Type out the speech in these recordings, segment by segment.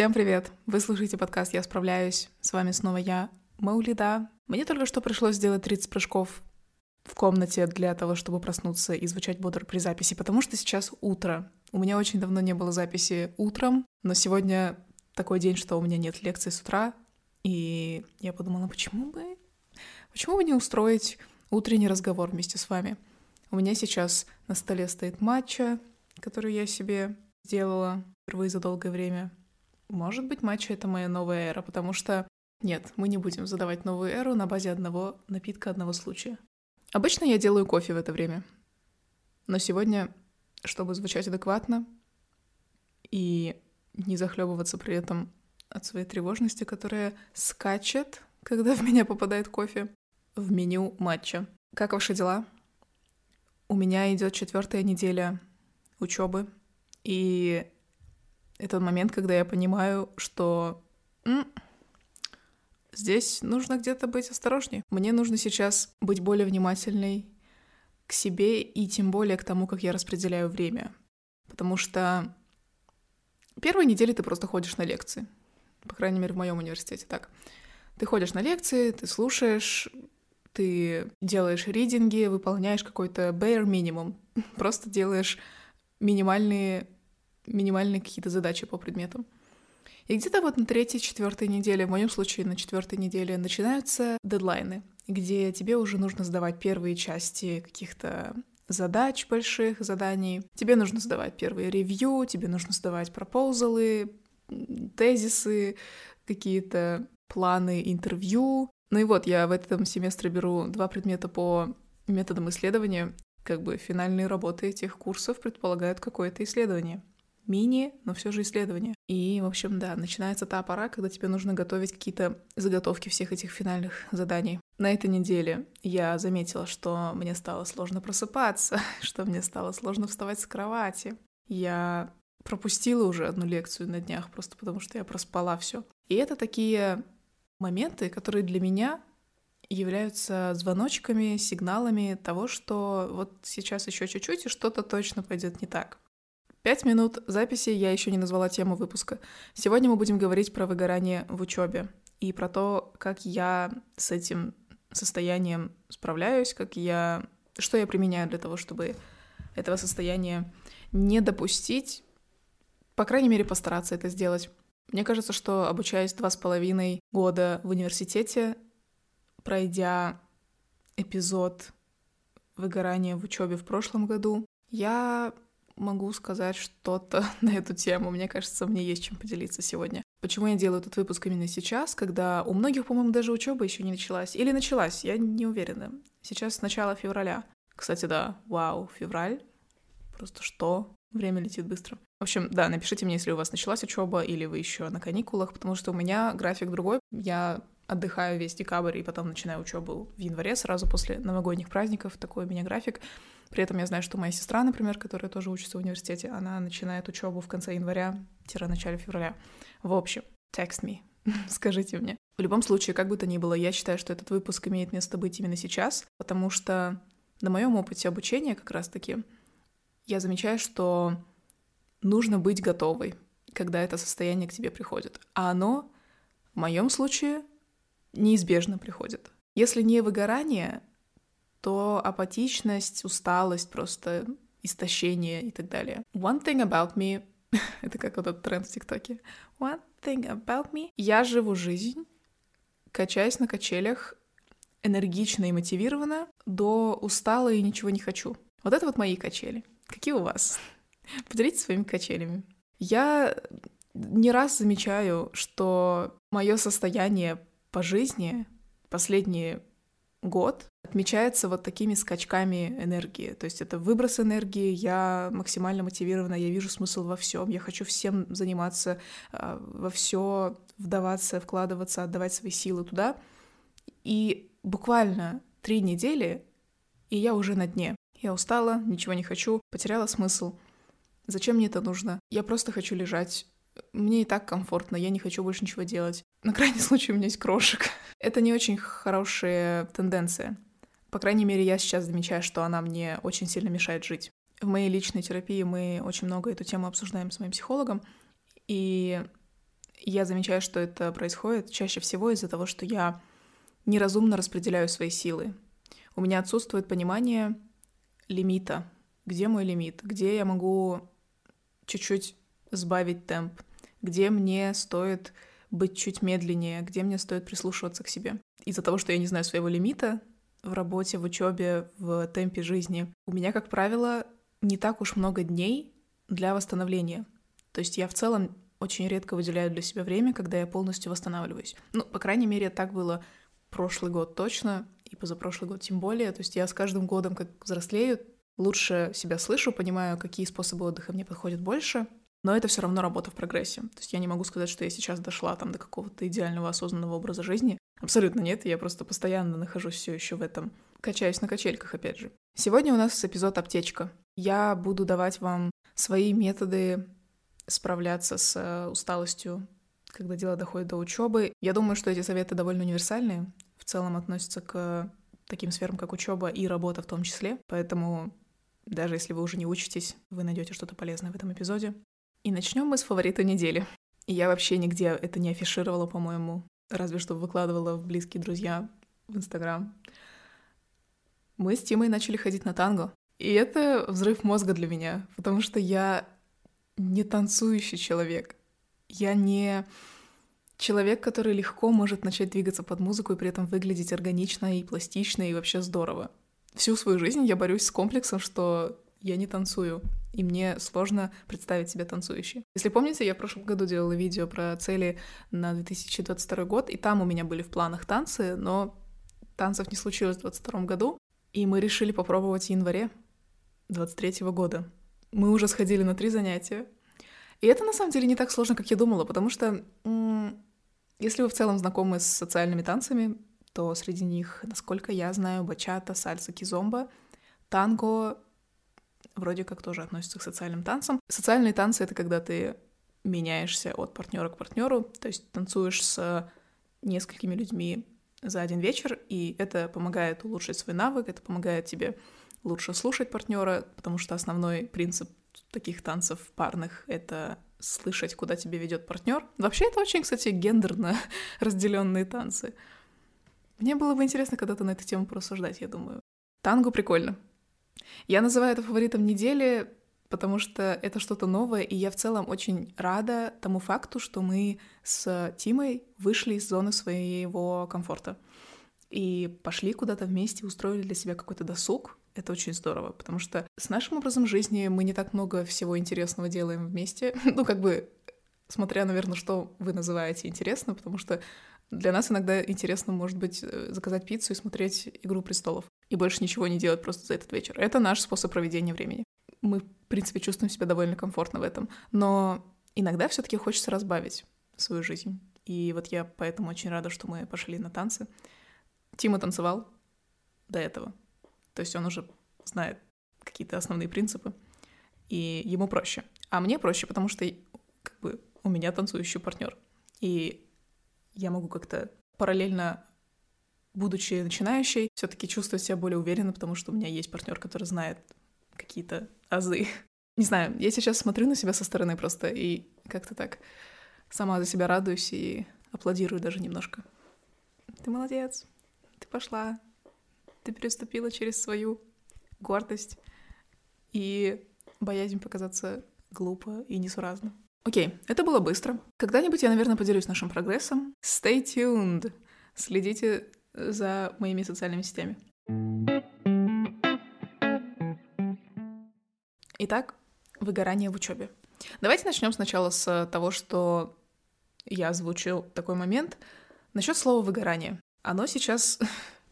Всем привет! Вы слушаете подкаст «Я справляюсь». С вами снова я, Маулида. Мне только что пришлось сделать 30 прыжков в комнате для того, чтобы проснуться и звучать бодро при записи, потому что сейчас утро. У меня очень давно не было записи утром, но сегодня такой день, что у меня нет лекции с утра, и я подумала, почему бы, почему бы не устроить утренний разговор вместе с вами. У меня сейчас на столе стоит матча, которую я себе сделала впервые за долгое время. Может быть, матча — это моя новая эра, потому что нет, мы не будем задавать новую эру на базе одного напитка одного случая. Обычно я делаю кофе в это время. Но сегодня, чтобы звучать адекватно и не захлебываться при этом от своей тревожности, которая скачет, когда в меня попадает кофе, в меню матча. Как ваши дела? У меня идет четвертая неделя учебы, и это момент, когда я понимаю, что м- здесь нужно где-то быть осторожнее. Мне нужно сейчас быть более внимательной к себе и тем более к тому, как я распределяю время. Потому что первые недели ты просто ходишь на лекции. По крайней мере, в моем университете так. Ты ходишь на лекции, ты слушаешь, ты делаешь ридинги, выполняешь какой-то bare minimum, просто делаешь минимальные, минимальные какие-то задачи по предметам. И где-то вот на третьей, четвертой неделе, в моем случае на четвертой неделе, начинаются дедлайны, где тебе уже нужно сдавать первые части каких-то задач больших, заданий. Тебе нужно сдавать первые ревью, тебе нужно сдавать пропозалы, тезисы, какие-то планы интервью. Ну и вот, я в этом семестре беру два предмета по методам исследования, как бы финальные работы этих курсов предполагают какое-то исследование. Мини, но все же исследование. И, в общем, да, начинается та пора, когда тебе нужно готовить какие-то заготовки всех этих финальных заданий. На этой неделе я заметила, что мне стало сложно просыпаться, что мне стало сложно вставать с кровати. Я пропустила уже одну лекцию на днях, просто потому что я проспала все. И это такие моменты, которые для меня являются звоночками, сигналами того, что вот сейчас еще чуть-чуть, и что-то точно пойдет не так. Пять минут записи, я еще не назвала тему выпуска. Сегодня мы будем говорить про выгорание в учебе и про то, как я с этим состоянием справляюсь, как я, что я применяю для того, чтобы этого состояния не допустить, по крайней мере, постараться это сделать. Мне кажется, что обучаясь два с половиной года в университете, пройдя эпизод выгорания в учебе в прошлом году, я могу сказать что-то на эту тему. Мне кажется, мне есть чем поделиться сегодня. Почему я делаю этот выпуск именно сейчас, когда у многих, по-моему, даже учеба еще не началась. Или началась, я не уверена. Сейчас начало февраля. Кстати, да, вау, февраль. Просто что? Время летит быстро. В общем, да, напишите мне, если у вас началась учеба или вы еще на каникулах, потому что у меня график другой. Я отдыхаю весь декабрь и потом начинаю учебу в январе, сразу после новогодних праздников. Такой у меня график. При этом я знаю, что моя сестра, например, которая тоже учится в университете, она начинает учебу в конце января-начале февраля. В общем, text me, скажите мне. В любом случае, как бы то ни было, я считаю, что этот выпуск имеет место быть именно сейчас, потому что на моем опыте обучения как раз-таки я замечаю, что нужно быть готовой, когда это состояние к тебе приходит. А оно, в моем случае, неизбежно приходит. Если не выгорание, то апатичность, усталость, просто истощение и так далее. One thing about me — это как вот этот тренд в ТикТоке. One thing about me — я живу жизнь, качаясь на качелях, энергично и мотивированно, до устала и ничего не хочу. Вот это вот мои качели. Какие у вас? Поделитесь своими качелями. Я не раз замечаю, что мое состояние по жизни последний год отмечается вот такими скачками энергии. То есть это выброс энергии, я максимально мотивирована, я вижу смысл во всем, я хочу всем заниматься, а, во все вдаваться, вкладываться, отдавать свои силы туда. И буквально три недели, и я уже на дне. Я устала, ничего не хочу, потеряла смысл. Зачем мне это нужно? Я просто хочу лежать. Мне и так комфортно, я не хочу больше ничего делать. На крайний случай у меня есть крошек. Это не очень хорошая тенденция. По крайней мере, я сейчас замечаю, что она мне очень сильно мешает жить. В моей личной терапии мы очень много эту тему обсуждаем с моим психологом, и я замечаю, что это происходит чаще всего из-за того, что я неразумно распределяю свои силы. У меня отсутствует понимание лимита. Где мой лимит? Где я могу чуть-чуть сбавить темп? Где мне стоит быть чуть медленнее? Где мне стоит прислушиваться к себе? Из-за того, что я не знаю своего лимита в работе, в учебе, в темпе жизни, у меня, как правило, не так уж много дней для восстановления. То есть я в целом очень редко выделяю для себя время, когда я полностью восстанавливаюсь. Ну, по крайней мере, так было прошлый год точно, и позапрошлый год тем более. То есть я с каждым годом, как взрослею, лучше себя слышу, понимаю, какие способы отдыха мне подходят больше, но это все равно работа в прогрессе. То есть я не могу сказать, что я сейчас дошла там до какого-то идеального осознанного образа жизни. Абсолютно нет, я просто постоянно нахожусь все еще в этом. Качаюсь на качельках, опять же. Сегодня у нас эпизод «Аптечка». Я буду давать вам свои методы справляться с э, усталостью, когда дело доходит до учебы. Я думаю, что эти советы довольно универсальные, в целом относятся к таким сферам, как учеба и работа в том числе. Поэтому даже если вы уже не учитесь, вы найдете что-то полезное в этом эпизоде. И начнем мы с фаворита недели. Я вообще нигде это не афишировала, по-моему, разве что выкладывала в близкие друзья в Инстаграм. Мы с Тимой начали ходить на танго. И это взрыв мозга для меня, потому что я не танцующий человек. Я не человек, который легко может начать двигаться под музыку и при этом выглядеть органично и пластично и вообще здорово. Всю свою жизнь я борюсь с комплексом, что я не танцую, и мне сложно представить себя танцующей. Если помните, я в прошлом году делала видео про цели на 2022 год, и там у меня были в планах танцы, но танцев не случилось в 2022 году, и мы решили попробовать в январе 2023 года. Мы уже сходили на три занятия, и это на самом деле не так сложно, как я думала, потому что если вы в целом знакомы с социальными танцами, то среди них, насколько я знаю, бачата, сальса, кизомба, танго вроде как тоже относятся к социальным танцам. Социальные танцы — это когда ты меняешься от партнера к партнеру, то есть танцуешь с несколькими людьми за один вечер, и это помогает улучшить свой навык, это помогает тебе лучше слушать партнера, потому что основной принцип таких танцев парных — это слышать, куда тебе ведет партнер. Вообще это очень, кстати, гендерно разделенные танцы. Мне было бы интересно когда-то на эту тему порассуждать, я думаю. Танго прикольно. Я называю это фаворитом недели, потому что это что-то новое, и я в целом очень рада тому факту, что мы с Тимой вышли из зоны своего комфорта и пошли куда-то вместе, устроили для себя какой-то досуг, это очень здорово, потому что с нашим образом жизни мы не так много всего интересного делаем вместе. Ну, как бы, смотря, наверное, что вы называете интересно, потому что для нас иногда интересно, может быть, э, заказать пиццу и смотреть «Игру престолов» и больше ничего не делать просто за этот вечер. Это наш способ проведения времени. Мы, в принципе, чувствуем себя довольно комфортно в этом. Но иногда все таки хочется разбавить свою жизнь. И вот я поэтому очень рада, что мы пошли на танцы. Тима танцевал до этого. То есть он уже знает какие-то основные принципы, и ему проще. А мне проще, потому что как бы у меня танцующий партнер. И я могу как-то параллельно, будучи начинающей, все-таки чувствовать себя более уверенно, потому что у меня есть партнер, который знает какие-то азы. Не знаю, я сейчас смотрю на себя со стороны просто и как-то так сама за себя радуюсь и аплодирую даже немножко. Ты молодец, ты пошла, ты переступила через свою гордость и боязнь показаться глупо и несуразно. Окей, это было быстро. Когда-нибудь я, наверное, поделюсь нашим прогрессом. Stay tuned. Следите за моими социальными сетями. Итак, выгорание в учебе. Давайте начнем сначала с того, что я озвучил такой момент. Насчет слова выгорание. Оно сейчас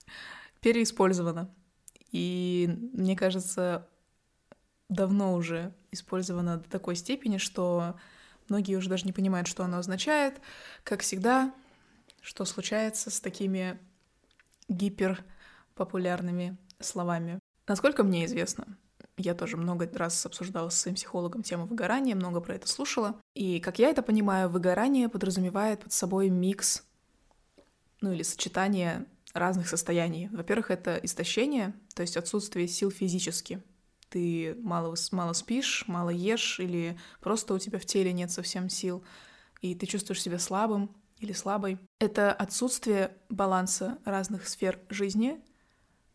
переиспользовано. И мне кажется, давно уже использовано до такой степени, что многие уже даже не понимают, что оно означает. Как всегда, что случается с такими гиперпопулярными словами. Насколько мне известно, я тоже много раз обсуждала с своим психологом тему выгорания, много про это слушала. И, как я это понимаю, выгорание подразумевает под собой микс, ну или сочетание разных состояний. Во-первых, это истощение, то есть отсутствие сил физически. Ты мало, мало спишь, мало ешь, или просто у тебя в теле нет совсем сил и ты чувствуешь себя слабым или слабой. Это отсутствие баланса разных сфер жизни,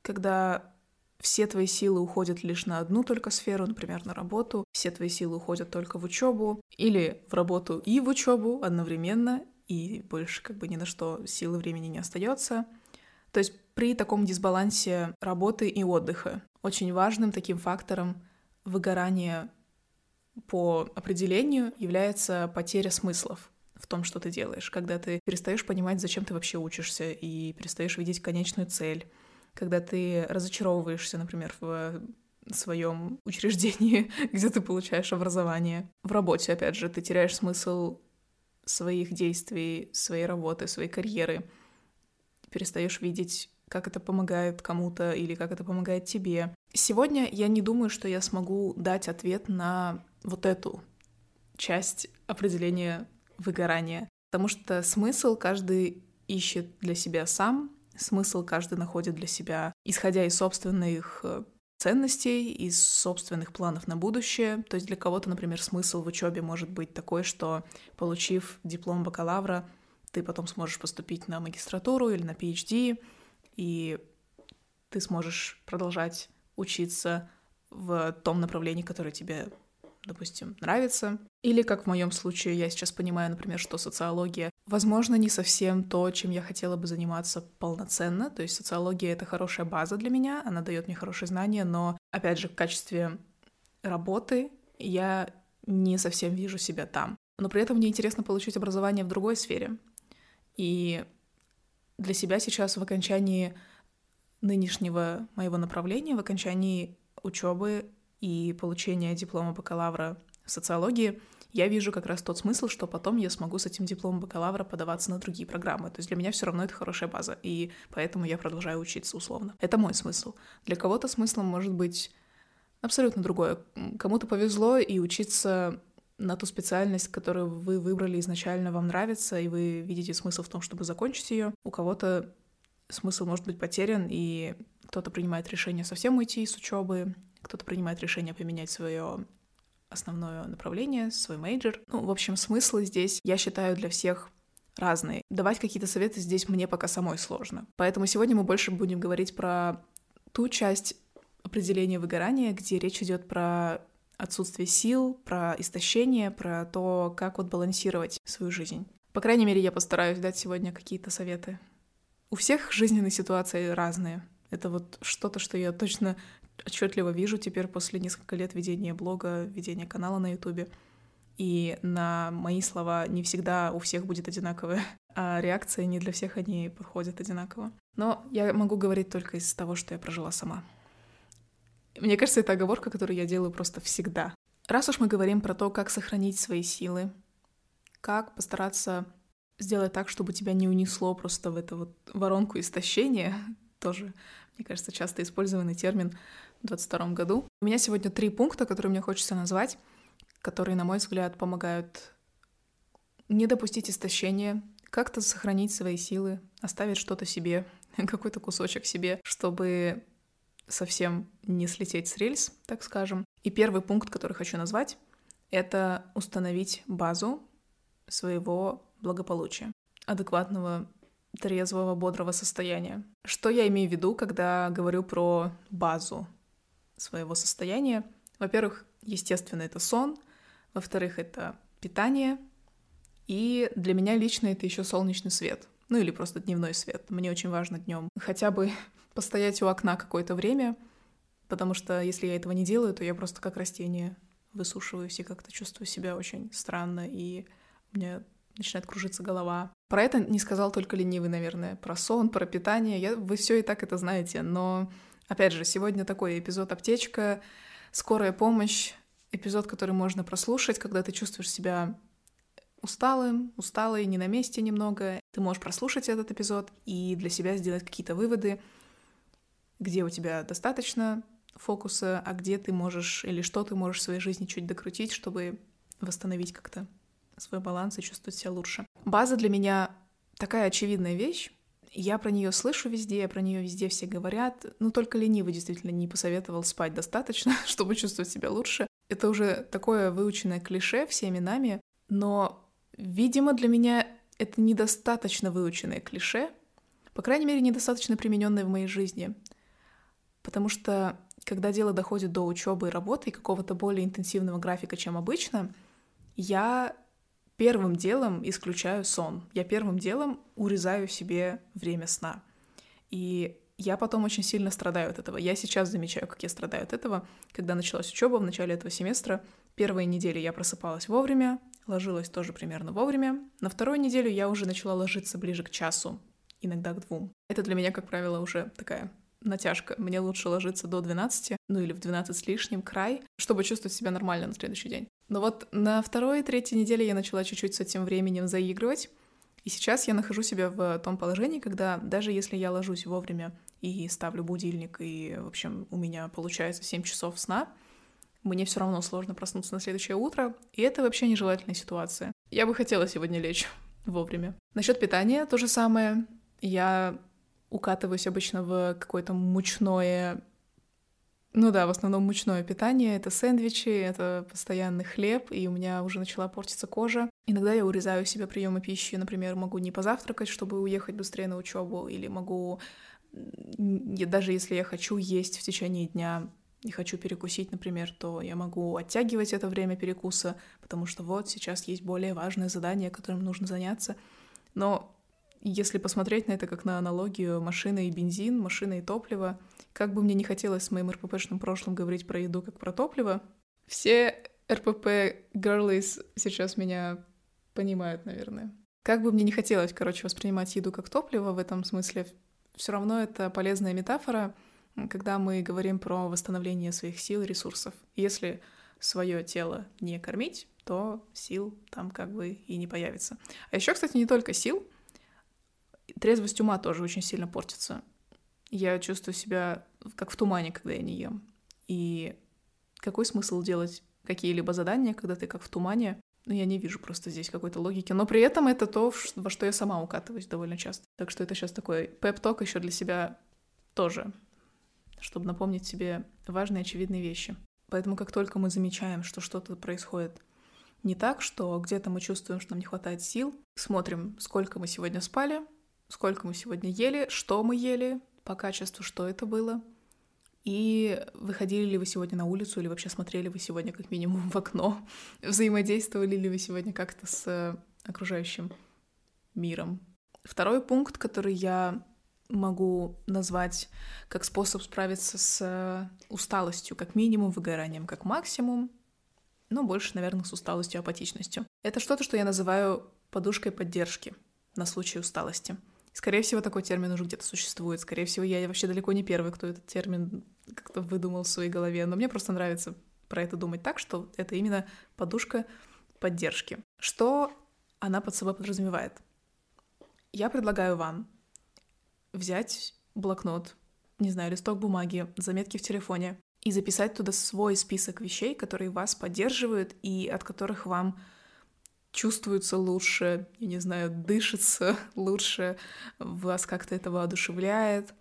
когда все твои силы уходят лишь на одну только сферу, например, на работу, все твои силы уходят только в учебу, или в работу и в учебу одновременно, и больше как бы ни на что силы времени не остается. То есть при таком дисбалансе работы и отдыха очень важным таким фактором выгорания по определению является потеря смыслов в том, что ты делаешь, когда ты перестаешь понимать, зачем ты вообще учишься, и перестаешь видеть конечную цель, когда ты разочаровываешься, например, в своем учреждении, где ты получаешь образование. В работе, опять же, ты теряешь смысл своих действий, своей работы, своей карьеры. Перестаешь видеть, как это помогает кому-то или как это помогает тебе. Сегодня я не думаю, что я смогу дать ответ на вот эту часть определения выгорания, потому что смысл каждый ищет для себя сам, смысл каждый находит для себя, исходя из собственных э, ценностей, из собственных планов на будущее. То есть для кого-то, например, смысл в учебе может быть такой, что получив диплом бакалавра, ты потом сможешь поступить на магистратуру или на PhD, и ты сможешь продолжать учиться в том направлении, которое тебе допустим, нравится. Или, как в моем случае, я сейчас понимаю, например, что социология, возможно, не совсем то, чем я хотела бы заниматься полноценно. То есть социология — это хорошая база для меня, она дает мне хорошие знания, но, опять же, в качестве работы я не совсем вижу себя там. Но при этом мне интересно получить образование в другой сфере. И для себя сейчас в окончании нынешнего моего направления, в окончании учебы и получения диплома бакалавра в социологии, я вижу как раз тот смысл, что потом я смогу с этим дипломом бакалавра подаваться на другие программы. То есть для меня все равно это хорошая база, и поэтому я продолжаю учиться условно. Это мой смысл. Для кого-то смыслом может быть абсолютно другое. Кому-то повезло и учиться на ту специальность, которую вы выбрали изначально, вам нравится, и вы видите смысл в том, чтобы закончить ее. У кого-то смысл может быть потерян, и кто-то принимает решение совсем уйти с учебы, кто-то принимает решение поменять свое основное направление, свой major. Ну, в общем, смыслы здесь, я считаю, для всех разные. Давать какие-то советы здесь мне пока самой сложно. Поэтому сегодня мы больше будем говорить про ту часть определения выгорания, где речь идет про отсутствие сил, про истощение, про то, как вот балансировать свою жизнь. По крайней мере, я постараюсь дать сегодня какие-то советы. У всех жизненные ситуации разные. Это вот что-то, что я точно отчетливо вижу теперь после нескольких лет ведения блога, ведения канала на Ютубе. И на мои слова не всегда у всех будет одинаковая, а реакция не для всех они подходят одинаково. Но я могу говорить только из того, что я прожила сама. Мне кажется, это оговорка, которую я делаю просто всегда. Раз уж мы говорим про то, как сохранить свои силы, как постараться сделать так, чтобы тебя не унесло просто в эту вот воронку истощения, тоже мне кажется, часто использованный термин в 2022 году. У меня сегодня три пункта, которые мне хочется назвать, которые, на мой взгляд, помогают не допустить истощения, как-то сохранить свои силы, оставить что-то себе, какой-то кусочек себе, чтобы совсем не слететь с рельс, так скажем. И первый пункт, который хочу назвать, это установить базу своего благополучия, адекватного трезвого, бодрого состояния. Что я имею в виду, когда говорю про базу своего состояния? Во-первых, естественно, это сон. Во-вторых, это питание. И для меня лично это еще солнечный свет. Ну или просто дневной свет. Мне очень важно днем хотя бы постоять у окна какое-то время, потому что если я этого не делаю, то я просто как растение высушиваюсь и как-то чувствую себя очень странно, и у меня начинает кружиться голова. Про это не сказал только ленивый, наверное. Про сон, про питание. Я, вы все и так это знаете. Но, опять же, сегодня такой эпизод аптечка, скорая помощь, эпизод, который можно прослушать, когда ты чувствуешь себя усталым, усталой, не на месте немного. Ты можешь прослушать этот эпизод и для себя сделать какие-то выводы, где у тебя достаточно фокуса, а где ты можешь или что ты можешь в своей жизни чуть докрутить, чтобы восстановить как-то свой баланс и чувствовать себя лучше. База для меня такая очевидная вещь. Я про нее слышу везде, про нее везде все говорят. Ну, только ленивый действительно не посоветовал спать достаточно, чтобы чувствовать себя лучше. Это уже такое выученное клише всеми нами, но Видимо, для меня это недостаточно выученное клише, по крайней мере, недостаточно примененное в моей жизни. Потому что, когда дело доходит до учебы и работы и какого-то более интенсивного графика, чем обычно, я первым делом исключаю сон. Я первым делом урезаю себе время сна. И я потом очень сильно страдаю от этого. Я сейчас замечаю, как я страдаю от этого. Когда началась учеба в начале этого семестра, первые недели я просыпалась вовремя, ложилась тоже примерно вовремя. На вторую неделю я уже начала ложиться ближе к часу, иногда к двум. Это для меня, как правило, уже такая натяжка. Мне лучше ложиться до 12, ну или в 12 с лишним, край, чтобы чувствовать себя нормально на следующий день. Но вот на второй и третьей неделе я начала чуть-чуть с этим временем заигрывать. И сейчас я нахожу себя в том положении, когда даже если я ложусь вовремя и ставлю будильник, и, в общем, у меня получается 7 часов сна, мне все равно сложно проснуться на следующее утро, и это вообще нежелательная ситуация. Я бы хотела сегодня лечь вовремя. Насчет питания то же самое. Я укатываюсь обычно в какое-то мучное ну да, в основном мучное питание, это сэндвичи, это постоянный хлеб, и у меня уже начала портиться кожа. Иногда я урезаю себе приемы пищи, например, могу не позавтракать, чтобы уехать быстрее на учебу, или могу, даже если я хочу есть в течение дня, не хочу перекусить, например, то я могу оттягивать это время перекуса, потому что вот сейчас есть более важное задание, которым нужно заняться. Но если посмотреть на это как на аналогию машины и бензин, машина и топливо, как бы мне не хотелось с моим РППшным прошлым говорить про еду как про топливо, все РПП girlies сейчас меня понимают, наверное. Как бы мне не хотелось, короче, воспринимать еду как топливо в этом смысле, все равно это полезная метафора, когда мы говорим про восстановление своих сил и ресурсов. Если свое тело не кормить, то сил там как бы и не появится. А еще, кстати, не только сил, трезвость ума тоже очень сильно портится. Я чувствую себя как в тумане, когда я не ем. И какой смысл делать какие-либо задания, когда ты как в тумане? Ну, я не вижу просто здесь какой-то логики. Но при этом это то, во что я сама укатываюсь довольно часто. Так что это сейчас такой пеп-ток еще для себя тоже, чтобы напомнить себе важные очевидные вещи. Поэтому как только мы замечаем, что что-то происходит не так, что где-то мы чувствуем, что нам не хватает сил, смотрим, сколько мы сегодня спали, сколько мы сегодня ели, что мы ели, по качеству, что это было, и выходили ли вы сегодня на улицу, или вообще смотрели вы сегодня как минимум в окно, взаимодействовали ли вы сегодня как-то с окружающим миром. Второй пункт, который я могу назвать как способ справиться с усталостью, как минимум выгоранием, как максимум, но больше, наверное, с усталостью, апатичностью. Это что-то, что я называю подушкой поддержки на случай усталости — Скорее всего, такой термин уже где-то существует. Скорее всего, я вообще далеко не первый, кто этот термин как-то выдумал в своей голове. Но мне просто нравится про это думать так, что это именно подушка поддержки. Что она под собой подразумевает? Я предлагаю вам взять блокнот, не знаю, листок бумаги, заметки в телефоне и записать туда свой список вещей, которые вас поддерживают и от которых вам чувствуется лучше, я не знаю, дышится лучше, вас как-то это воодушевляет,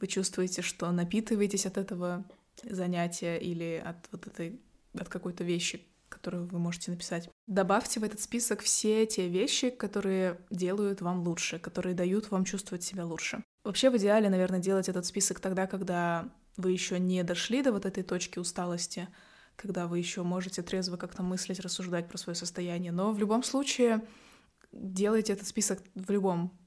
вы чувствуете, что напитываетесь от этого занятия или от вот этой, от какой-то вещи, которую вы можете написать. Добавьте в этот список все те вещи, которые делают вам лучше, которые дают вам чувствовать себя лучше. Вообще в идеале, наверное, делать этот список тогда, когда вы еще не дошли до вот этой точки усталости, когда вы еще можете трезво как-то мыслить, рассуждать про свое состояние. Но в любом случае делайте этот список в любом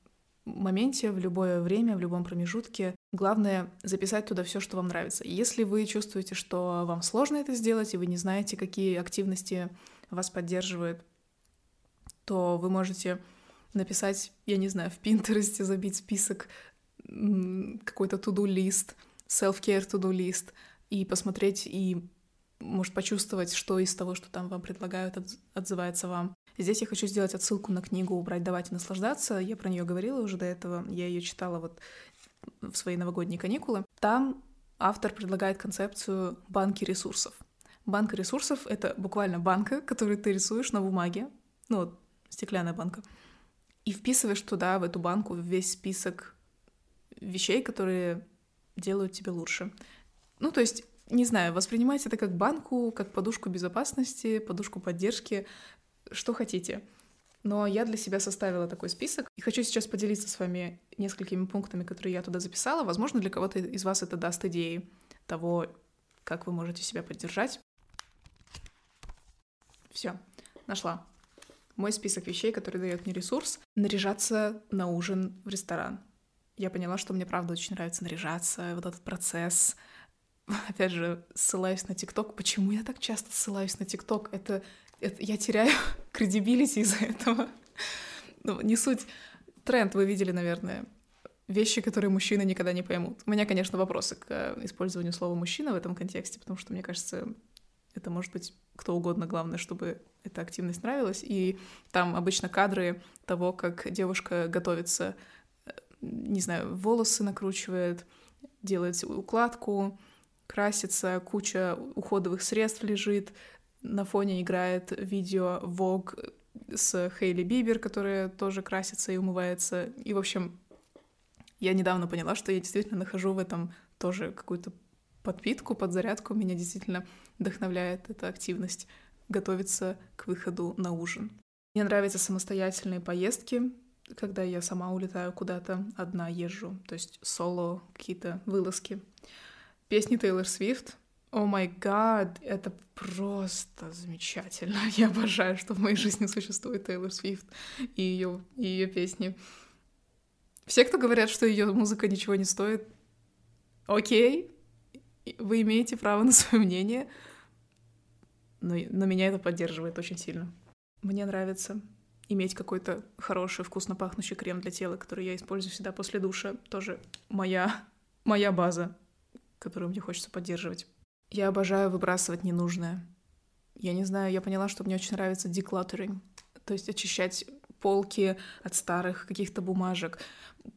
моменте, в любое время, в любом промежутке. Главное записать туда все, что вам нравится. Если вы чувствуете, что вам сложно это сделать, и вы не знаете, какие активности вас поддерживают, то вы можете написать, я не знаю, в Пинтересте забить список, какой-то to-do лист, self-care to-do лист, и посмотреть и может почувствовать, что из того, что там вам предлагают, отзывается вам. Здесь я хочу сделать отсылку на книгу «Убрать, давать и наслаждаться». Я про нее говорила уже до этого. Я ее читала вот в свои новогодние каникулы. Там автор предлагает концепцию банки ресурсов. Банка ресурсов — это буквально банка, которую ты рисуешь на бумаге, ну, вот, стеклянная банка, и вписываешь туда, в эту банку, весь список вещей, которые делают тебя лучше. Ну, то есть не знаю, воспринимайте это как банку, как подушку безопасности, подушку поддержки, что хотите. Но я для себя составила такой список и хочу сейчас поделиться с вами несколькими пунктами, которые я туда записала. Возможно, для кого-то из вас это даст идеи того, как вы можете себя поддержать. Все, нашла. Мой список вещей, который дает мне ресурс, наряжаться на ужин в ресторан. Я поняла, что мне правда очень нравится наряжаться, вот этот процесс. Опять же, ссылаюсь на ТикТок. Почему я так часто ссылаюсь на ТикТок? Это, это я теряю кредибилити из-за этого. Ну, не суть. Тренд вы видели, наверное. Вещи, которые мужчины никогда не поймут. У меня, конечно, вопросы к э, использованию слова «мужчина» в этом контексте, потому что, мне кажется, это может быть кто угодно, главное, чтобы эта активность нравилась. И там обычно кадры того, как девушка готовится, э, не знаю, волосы накручивает, делает укладку, красится, куча уходовых средств лежит, на фоне играет видео Vogue с Хейли Бибер, которая тоже красится и умывается. И, в общем, я недавно поняла, что я действительно нахожу в этом тоже какую-то подпитку, подзарядку. Меня действительно вдохновляет эта активность готовиться к выходу на ужин. Мне нравятся самостоятельные поездки, когда я сама улетаю куда-то, одна езжу, то есть соло, какие-то вылазки. Песни Тейлор Свифт. О май гад, это просто замечательно. Я обожаю, что в моей жизни существует Тейлор Свифт и ее, и ее песни. Все, кто говорят, что ее музыка ничего не стоит, окей, вы имеете право на свое мнение, но, но меня это поддерживает очень сильно. Мне нравится иметь какой-то хороший, вкусно пахнущий крем для тела, который я использую всегда после душа. Тоже моя, моя база, которую мне хочется поддерживать. Я обожаю выбрасывать ненужное. Я не знаю, я поняла, что мне очень нравится decluttering, то есть очищать полки от старых каких-то бумажек,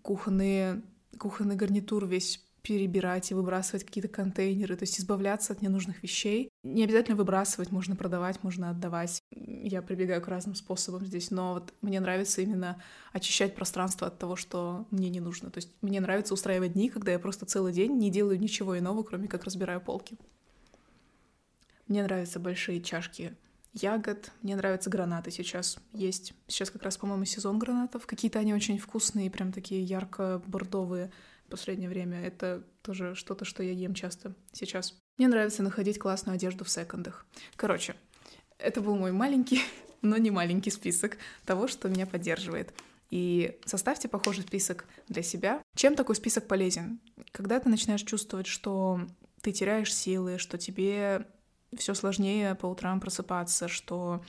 кухонные, кухонный гарнитур весь перебирать и выбрасывать какие-то контейнеры, то есть избавляться от ненужных вещей. Не обязательно выбрасывать, можно продавать, можно отдавать. Я прибегаю к разным способам здесь, но вот мне нравится именно очищать пространство от того, что мне не нужно. То есть мне нравится устраивать дни, когда я просто целый день не делаю ничего иного, кроме как разбираю полки. Мне нравятся большие чашки ягод. Мне нравятся гранаты сейчас есть. Сейчас как раз, по-моему, сезон гранатов. Какие-то они очень вкусные, прям такие ярко-бордовые в последнее время. Это тоже что-то, что я ем часто сейчас. Мне нравится находить классную одежду в секондах. Короче, это был мой маленький, но не маленький список того, что меня поддерживает. И составьте похожий список для себя. Чем такой список полезен? Когда ты начинаешь чувствовать, что ты теряешь силы, что тебе все сложнее по утрам просыпаться, что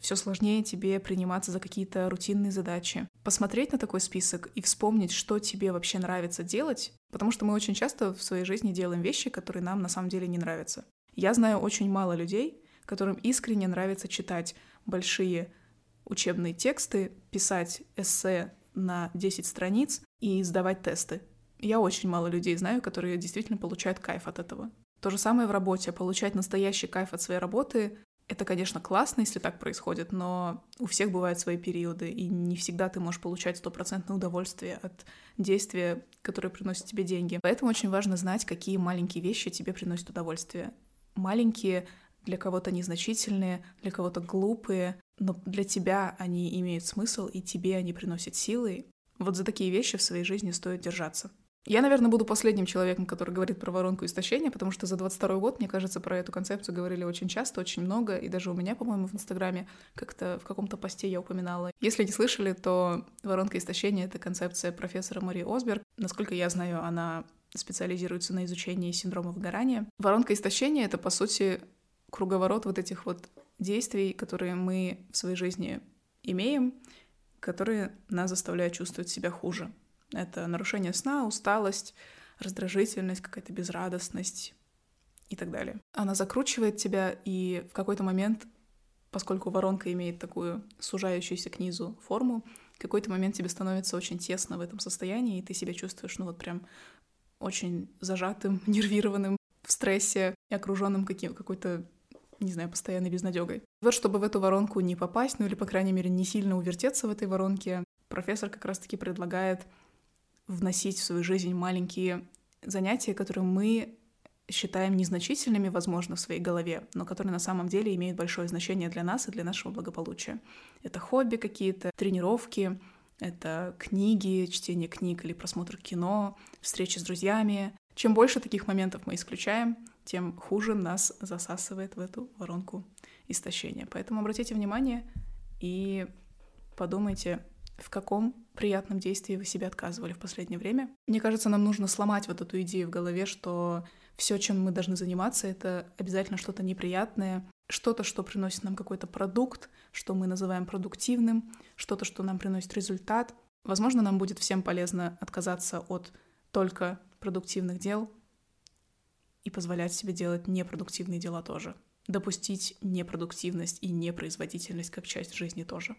все сложнее тебе приниматься за какие-то рутинные задачи. Посмотреть на такой список и вспомнить, что тебе вообще нравится делать, потому что мы очень часто в своей жизни делаем вещи, которые нам на самом деле не нравятся. Я знаю очень мало людей, которым искренне нравится читать большие учебные тексты, писать эссе на 10 страниц и сдавать тесты. Я очень мало людей знаю, которые действительно получают кайф от этого. То же самое в работе. Получать настоящий кайф от своей работы это, конечно, классно, если так происходит, но у всех бывают свои периоды, и не всегда ты можешь получать стопроцентное удовольствие от действия, которое приносит тебе деньги. Поэтому очень важно знать, какие маленькие вещи тебе приносят удовольствие. Маленькие для кого-то незначительные, для кого-то глупые, но для тебя они имеют смысл, и тебе они приносят силы. Вот за такие вещи в своей жизни стоит держаться. Я, наверное, буду последним человеком, который говорит про воронку истощения, потому что за 22 год, мне кажется, про эту концепцию говорили очень часто, очень много, и даже у меня, по-моему, в Инстаграме как-то в каком-то посте я упоминала. Если не слышали, то воронка истощения — это концепция профессора Марии Осберг. Насколько я знаю, она специализируется на изучении синдрома выгорания. Воронка истощения — это, по сути, круговорот вот этих вот действий, которые мы в своей жизни имеем, которые нас заставляют чувствовать себя хуже. Это нарушение сна, усталость, раздражительность, какая-то безрадостность и так далее. Она закручивает тебя, и в какой-то момент, поскольку воронка имеет такую сужающуюся к низу форму, в какой-то момент тебе становится очень тесно в этом состоянии, и ты себя чувствуешь, ну вот прям очень зажатым, нервированным, в стрессе и окруженным каким, какой-то не знаю, постоянной безнадегой. Вот чтобы в эту воронку не попасть, ну или, по крайней мере, не сильно увертеться в этой воронке, профессор как раз-таки предлагает вносить в свою жизнь маленькие занятия, которые мы считаем незначительными, возможно, в своей голове, но которые на самом деле имеют большое значение для нас и для нашего благополучия. Это хобби какие-то, тренировки, это книги, чтение книг или просмотр кино, встречи с друзьями. Чем больше таких моментов мы исключаем, тем хуже нас засасывает в эту воронку истощения. Поэтому обратите внимание и подумайте, в каком приятном действии вы себе отказывали в последнее время. Мне кажется, нам нужно сломать вот эту идею в голове, что все, чем мы должны заниматься, это обязательно что-то неприятное, что-то, что приносит нам какой-то продукт, что мы называем продуктивным, что-то, что нам приносит результат. Возможно, нам будет всем полезно отказаться от только продуктивных дел и позволять себе делать непродуктивные дела тоже. Допустить непродуктивность и непроизводительность как часть жизни тоже.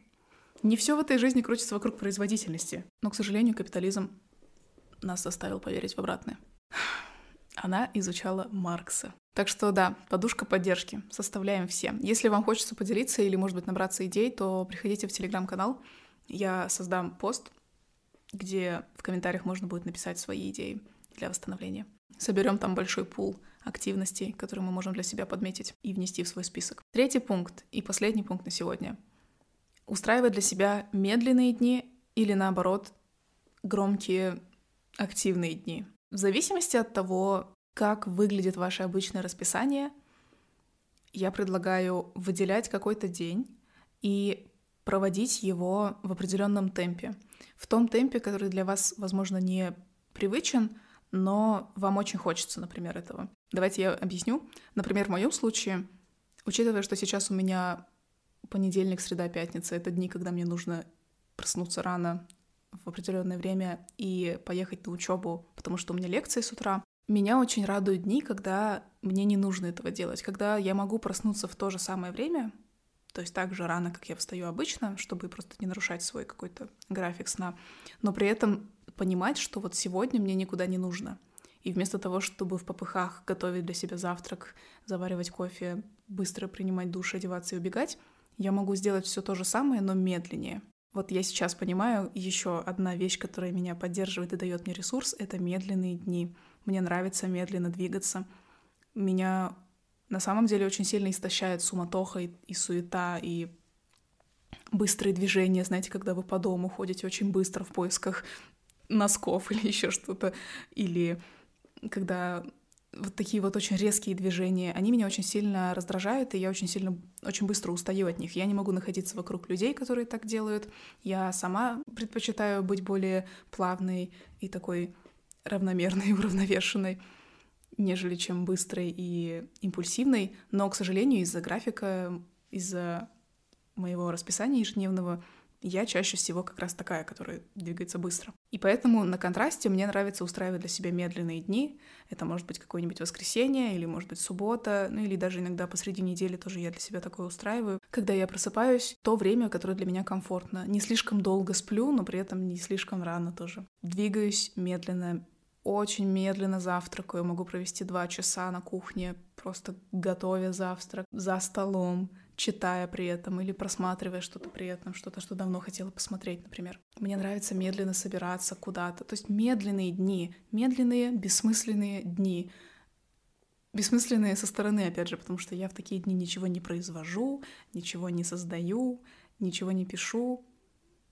Не все в этой жизни крутится вокруг производительности, но, к сожалению, капитализм нас заставил поверить в обратное. Она изучала Маркса. Так что да, подушка поддержки. Составляем все. Если вам хочется поделиться или, может быть, набраться идей, то приходите в телеграм-канал. Я создам пост, где в комментариях можно будет написать свои идеи для восстановления. Соберем там большой пул активностей, которые мы можем для себя подметить и внести в свой список. Третий пункт и последний пункт на сегодня. Устраивать для себя медленные дни или, наоборот, громкие активные дни. В зависимости от того, как выглядит ваше обычное расписание, я предлагаю выделять какой-то день и проводить его в определенном темпе. В том темпе, который для вас, возможно, не привычен, но вам очень хочется, например, этого. Давайте я объясню. Например, в моем случае, учитывая, что сейчас у меня понедельник, среда, пятница — это дни, когда мне нужно проснуться рано, в определенное время и поехать на учебу, потому что у меня лекции с утра. Меня очень радуют дни, когда мне не нужно этого делать, когда я могу проснуться в то же самое время, то есть так же рано, как я встаю обычно, чтобы просто не нарушать свой какой-то график сна, но при этом понимать, что вот сегодня мне никуда не нужно. И вместо того, чтобы в попыхах готовить для себя завтрак, заваривать кофе, быстро принимать душ, одеваться и убегать, я могу сделать все то же самое, но медленнее. Вот я сейчас понимаю, еще одна вещь, которая меня поддерживает и дает мне ресурс, это медленные дни. Мне нравится медленно двигаться. Меня на самом деле очень сильно истощает суматоха и, и суета, и быстрые движения, знаете, когда вы по дому ходите очень быстро в поисках носков или еще что-то, или когда вот такие вот очень резкие движения, они меня очень сильно раздражают, и я очень сильно, очень быстро устаю от них. Я не могу находиться вокруг людей, которые так делают. Я сама предпочитаю быть более плавной и такой равномерной, уравновешенной, нежели чем быстрой и импульсивной. Но, к сожалению, из-за графика, из-за моего расписания ежедневного я чаще всего как раз такая, которая двигается быстро. И поэтому на контрасте мне нравится устраивать для себя медленные дни. Это может быть какое-нибудь воскресенье, или может быть суббота, ну или даже иногда посреди недели тоже я для себя такое устраиваю. Когда я просыпаюсь, то время, которое для меня комфортно. Не слишком долго сплю, но при этом не слишком рано тоже. Двигаюсь медленно, очень медленно завтракаю, могу провести два часа на кухне, просто готовя завтрак за столом, читая при этом или просматривая что-то при этом, что-то, что давно хотела посмотреть, например. Мне нравится медленно собираться куда-то. То есть медленные дни, медленные, бессмысленные дни. Бессмысленные со стороны, опять же, потому что я в такие дни ничего не произвожу, ничего не создаю, ничего не пишу,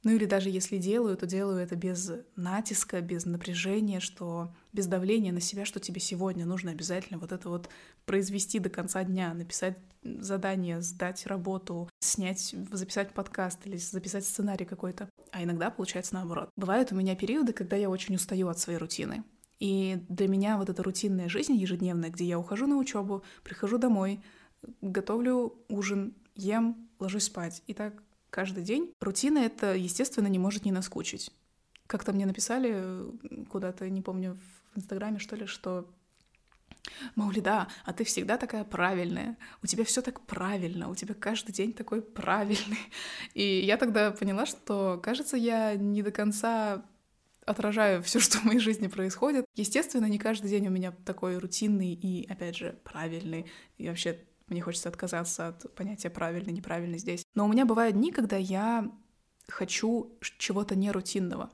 ну или даже если делаю, то делаю это без натиска, без напряжения, что без давления на себя, что тебе сегодня нужно обязательно вот это вот произвести до конца дня, написать задание, сдать работу, снять, записать подкаст или записать сценарий какой-то. А иногда получается наоборот. Бывают у меня периоды, когда я очень устаю от своей рутины. И для меня вот эта рутинная жизнь ежедневная, где я ухожу на учебу, прихожу домой, готовлю ужин, ем, ложусь спать. И так каждый день. Рутина это, естественно, не может не наскучить. Как-то мне написали куда-то, не помню, в Инстаграме, что ли, что Маулида, а ты всегда такая правильная, у тебя все так правильно, у тебя каждый день такой правильный. И я тогда поняла, что, кажется, я не до конца отражаю все, что в моей жизни происходит. Естественно, не каждый день у меня такой рутинный и, опять же, правильный. И вообще мне хочется отказаться от понятия правильно, неправильно здесь. Но у меня бывают дни, когда я хочу чего-то нерутинного.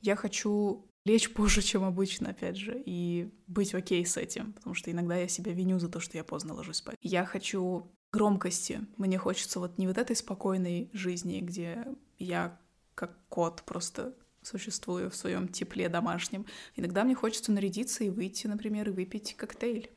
Я хочу лечь позже, чем обычно, опять же, и быть окей с этим, потому что иногда я себя виню за то, что я поздно ложусь спать. Я хочу громкости. Мне хочется вот не вот этой спокойной жизни, где я как кот просто существую в своем тепле домашнем. Иногда мне хочется нарядиться и выйти, например, и выпить коктейль.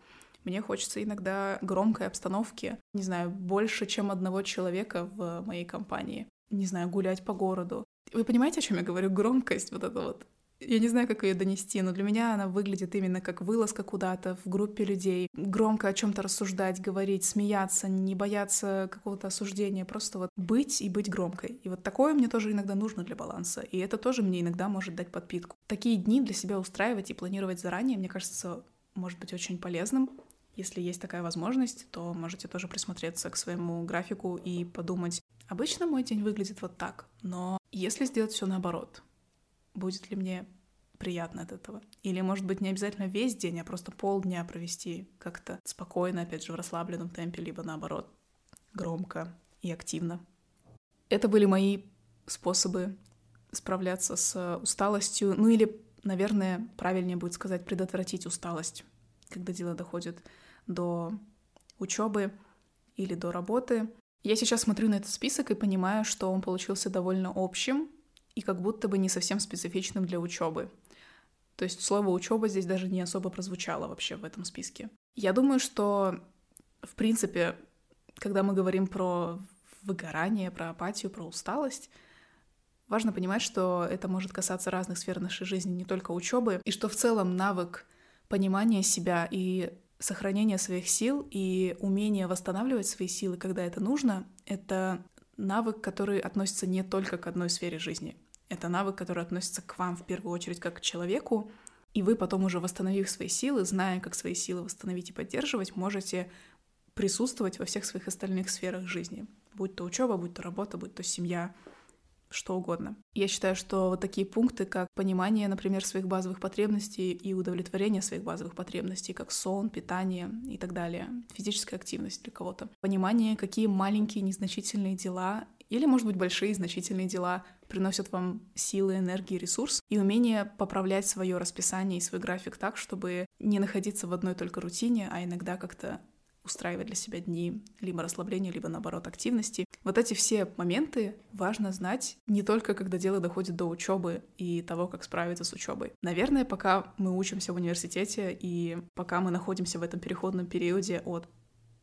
Мне хочется иногда громкой обстановки, не знаю, больше, чем одного человека в моей компании. Не знаю, гулять по городу. Вы понимаете, о чем я говорю? Громкость, вот это вот я не знаю, как ее донести, но для меня она выглядит именно как вылазка куда-то в группе людей, громко о чем-то рассуждать, говорить, смеяться, не бояться какого-то осуждения, просто вот быть и быть громкой. И вот такое мне тоже иногда нужно для баланса, и это тоже мне иногда может дать подпитку. Такие дни для себя устраивать и планировать заранее, мне кажется, может быть очень полезным. Если есть такая возможность, то можете тоже присмотреться к своему графику и подумать, обычно мой день выглядит вот так, но если сделать все наоборот, будет ли мне приятно от этого. Или, может быть, не обязательно весь день, а просто полдня провести как-то спокойно, опять же, в расслабленном темпе, либо наоборот, громко и активно. Это были мои способы справляться с усталостью, ну или, наверное, правильнее будет сказать, предотвратить усталость, когда дело доходит до учебы или до работы. Я сейчас смотрю на этот список и понимаю, что он получился довольно общим, и как будто бы не совсем специфичным для учебы. То есть слово учеба здесь даже не особо прозвучало вообще в этом списке. Я думаю, что, в принципе, когда мы говорим про выгорание, про апатию, про усталость, важно понимать, что это может касаться разных сфер нашей жизни, не только учебы, и что в целом навык понимания себя и сохранения своих сил и умение восстанавливать свои силы, когда это нужно, это навык, который относится не только к одной сфере жизни. Это навык, который относится к вам в первую очередь как к человеку, и вы потом уже восстановив свои силы, зная, как свои силы восстановить и поддерживать, можете присутствовать во всех своих остальных сферах жизни. Будь то учеба, будь то работа, будь то семья, что угодно. Я считаю, что вот такие пункты, как понимание, например, своих базовых потребностей и удовлетворение своих базовых потребностей, как сон, питание и так далее, физическая активность для кого-то, понимание, какие маленькие незначительные дела или, может быть, большие значительные дела приносят вам силы, энергии, ресурс, и умение поправлять свое расписание и свой график так, чтобы не находиться в одной только рутине, а иногда как-то устраивать для себя дни либо расслабления, либо наоборот активности. Вот эти все моменты важно знать не только когда дело доходит до учебы и того, как справиться с учебой. Наверное, пока мы учимся в университете и пока мы находимся в этом переходном периоде от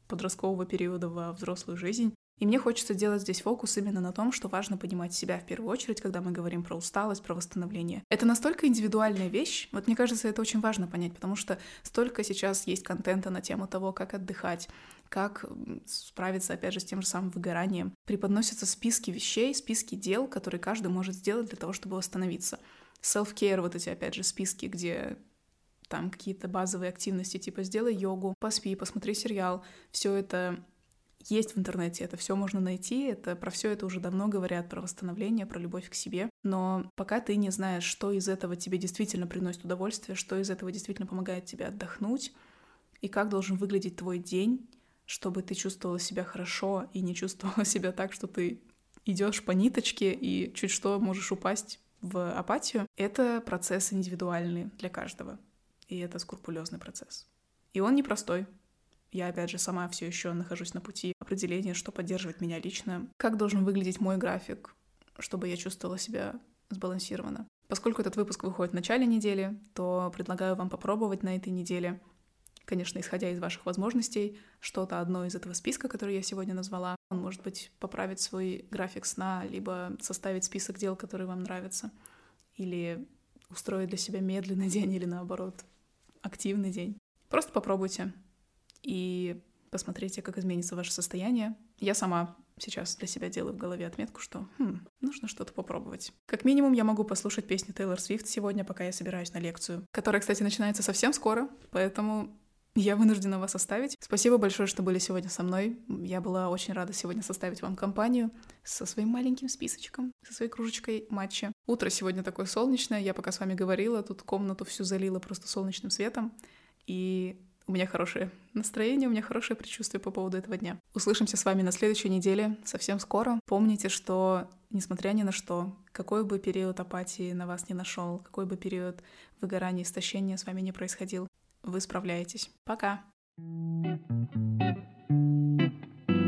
подросткового периода во взрослую жизнь, и мне хочется делать здесь фокус именно на том, что важно понимать себя в первую очередь, когда мы говорим про усталость, про восстановление. Это настолько индивидуальная вещь, вот мне кажется, это очень важно понять, потому что столько сейчас есть контента на тему того, как отдыхать, как справиться, опять же, с тем же самым выгоранием. Преподносятся списки вещей, списки дел, которые каждый может сделать для того, чтобы восстановиться. Self-care, вот эти, опять же, списки, где там какие-то базовые активности, типа сделай йогу, поспи, посмотри сериал. Все это есть в интернете, это все можно найти, это про все это уже давно говорят, про восстановление, про любовь к себе. Но пока ты не знаешь, что из этого тебе действительно приносит удовольствие, что из этого действительно помогает тебе отдохнуть, и как должен выглядеть твой день, чтобы ты чувствовала себя хорошо и не чувствовала себя так, что ты идешь по ниточке и чуть что можешь упасть в апатию, это процесс индивидуальный для каждого. И это скрупулезный процесс. И он непростой, я, опять же, сама все еще нахожусь на пути определения, что поддерживает меня лично, как должен выглядеть мой график, чтобы я чувствовала себя сбалансированно. Поскольку этот выпуск выходит в начале недели, то предлагаю вам попробовать на этой неделе, конечно, исходя из ваших возможностей, что-то одно из этого списка, который я сегодня назвала. Он может быть поправить свой график сна, либо составить список дел, которые вам нравятся, или устроить для себя медленный день, или наоборот, активный день. Просто попробуйте и посмотрите, как изменится ваше состояние. Я сама сейчас для себя делаю в голове отметку, что хм, нужно что-то попробовать. Как минимум, я могу послушать песню Тейлор Свифт сегодня, пока я собираюсь на лекцию, которая, кстати, начинается совсем скоро, поэтому я вынуждена вас оставить. Спасибо большое, что были сегодня со мной. Я была очень рада сегодня составить вам компанию со своим маленьким списочком, со своей кружечкой матча. Утро сегодня такое солнечное. Я пока с вами говорила, тут комнату всю залила просто солнечным светом. И У меня хорошее настроение, у меня хорошее предчувствие по поводу этого дня. Услышимся с вами на следующей неделе, совсем скоро. Помните, что, несмотря ни на что, какой бы период апатии на вас не нашел, какой бы период выгорания, истощения с вами не происходил, вы справляетесь. Пока! thank you